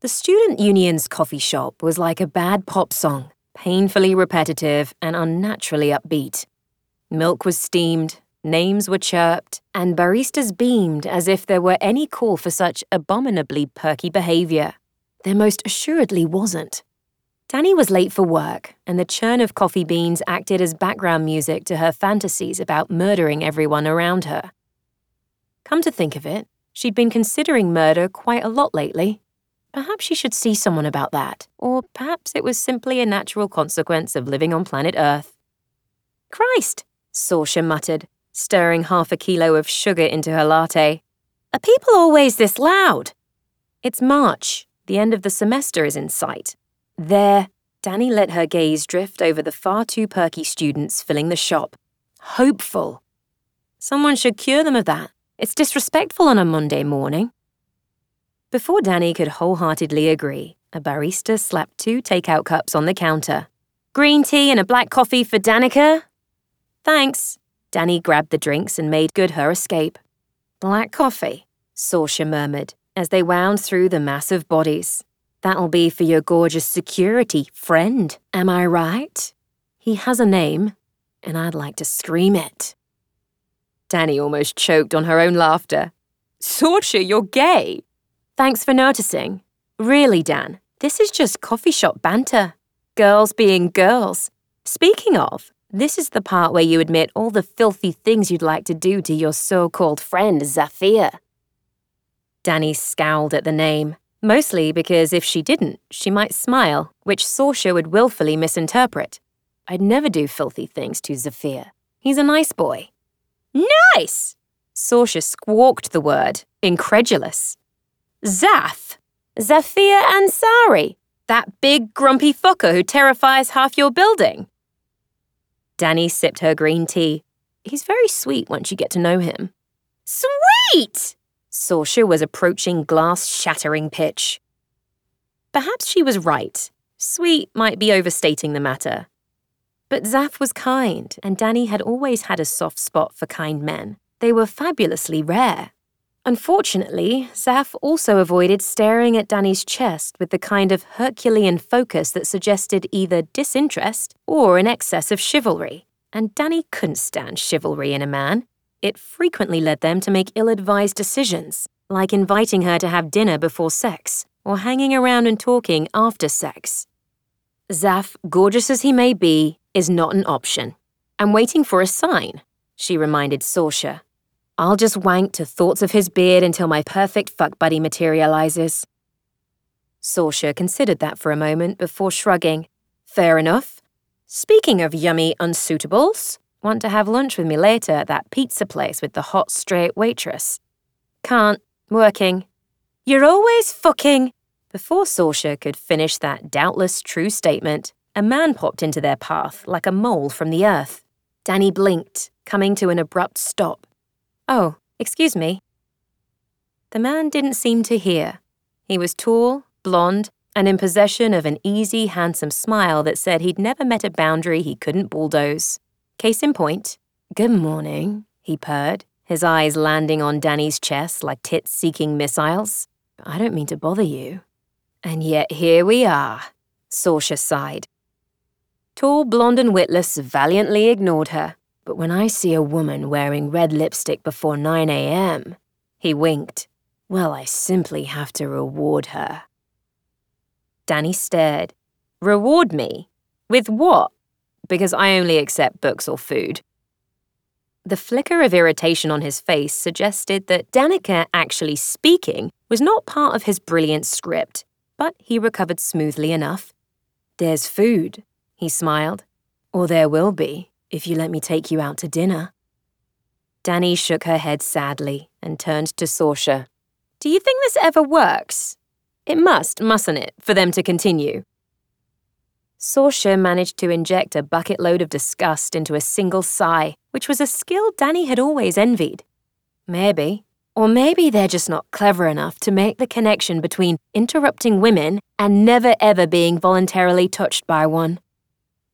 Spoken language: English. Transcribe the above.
The student union's coffee shop was like a bad pop song, painfully repetitive and unnaturally upbeat. Milk was steamed, names were chirped, and baristas beamed as if there were any call for such abominably perky behavior. There most assuredly wasn't. Dani was late for work, and the churn of coffee beans acted as background music to her fantasies about murdering everyone around her. Come to think of it, she'd been considering murder quite a lot lately. Perhaps she should see someone about that, or perhaps it was simply a natural consequence of living on planet Earth. Christ, Sorsha muttered, stirring half a kilo of sugar into her latte. Are people always this loud? It's March. The end of the semester is in sight. There, Dani let her gaze drift over the far too perky students filling the shop. Hopeful. Someone should cure them of that. It's disrespectful on a Monday morning. Before Dani could wholeheartedly agree, a barista slapped two takeout cups on the counter. Green tea and a black coffee for Danika? Thanks. Dani grabbed the drinks and made good her escape. Black coffee, Sorsha murmured as they wound through the massive bodies. That'll be for your gorgeous security friend, am I right? He has a name, and I'd like to scream it. Dani almost choked on her own laughter. Sorsha, you're gay. Thanks for noticing. Really, Dan, this is just coffee shop banter. Girls being girls. Speaking of, this is the part where you admit all the filthy things you'd like to do to your so called friend, Zafir. Dani scowled at the name, mostly because if she didn't, she might smile, which Sorsha would willfully misinterpret. I'd never do filthy things to Zafir. He's a nice boy. Nice! Sorsha squawked the word, incredulous. Zaf. Zafir Ansari. That big grumpy fucker who terrifies half your building. Dani sipped her green tea. He's very sweet once you get to know him. Sweet! Sorsha was approaching glass shattering pitch. Perhaps she was right. Sweet might be overstating the matter. But Zaf was kind, and Dani had always had a soft spot for kind men. They were fabulously rare. Unfortunately, Zaf also avoided staring at Dani's chest with the kind of Herculean focus that suggested either disinterest or an excess of chivalry. And Dani couldn't stand chivalry in a man. It frequently led them to make ill advised decisions, like inviting her to have dinner before sex or hanging around and talking after sex. Zaf, gorgeous as he may be, is not an option. I'm waiting for a sign, she reminded Sorsha. I'll just wank to thoughts of his beard until my perfect fuck buddy materializes. Sorsha considered that for a moment before shrugging. Fair enough. Speaking of yummy unsuitables, want to have lunch with me later at that pizza place with the hot, straight waitress? Can't. Working. You're always fucking. Before Sorsha could finish that doubtless true statement, a man popped into their path like a mole from the earth. Dani blinked, coming to an abrupt stop. Oh, excuse me. The man didn't seem to hear. He was tall, blond, and in possession of an easy, handsome smile that said he'd never met a boundary he couldn't bulldoze. Case in point, good morning, he purred, his eyes landing on Dani's chest like tits seeking missiles. I don't mean to bother you. And yet here we are, Sorsha sighed. Tall, blonde, and witless valiantly ignored her. But when I see a woman wearing red lipstick before 9 a.m., he winked. Well, I simply have to reward her. Dani stared. Reward me? With what? Because I only accept books or food. The flicker of irritation on his face suggested that Danika actually speaking was not part of his brilliant script, but he recovered smoothly enough. There's food, he smiled. Or there will be if you let me take you out to dinner. Dani shook her head sadly and turned to Sorsha. Do you think this ever works? It must, mustn't it, for them to continue? Sorsha managed to inject a bucket load of disgust into a single sigh, which was a skill Dani had always envied. Maybe. Or maybe they're just not clever enough to make the connection between interrupting women and never ever being voluntarily touched by one.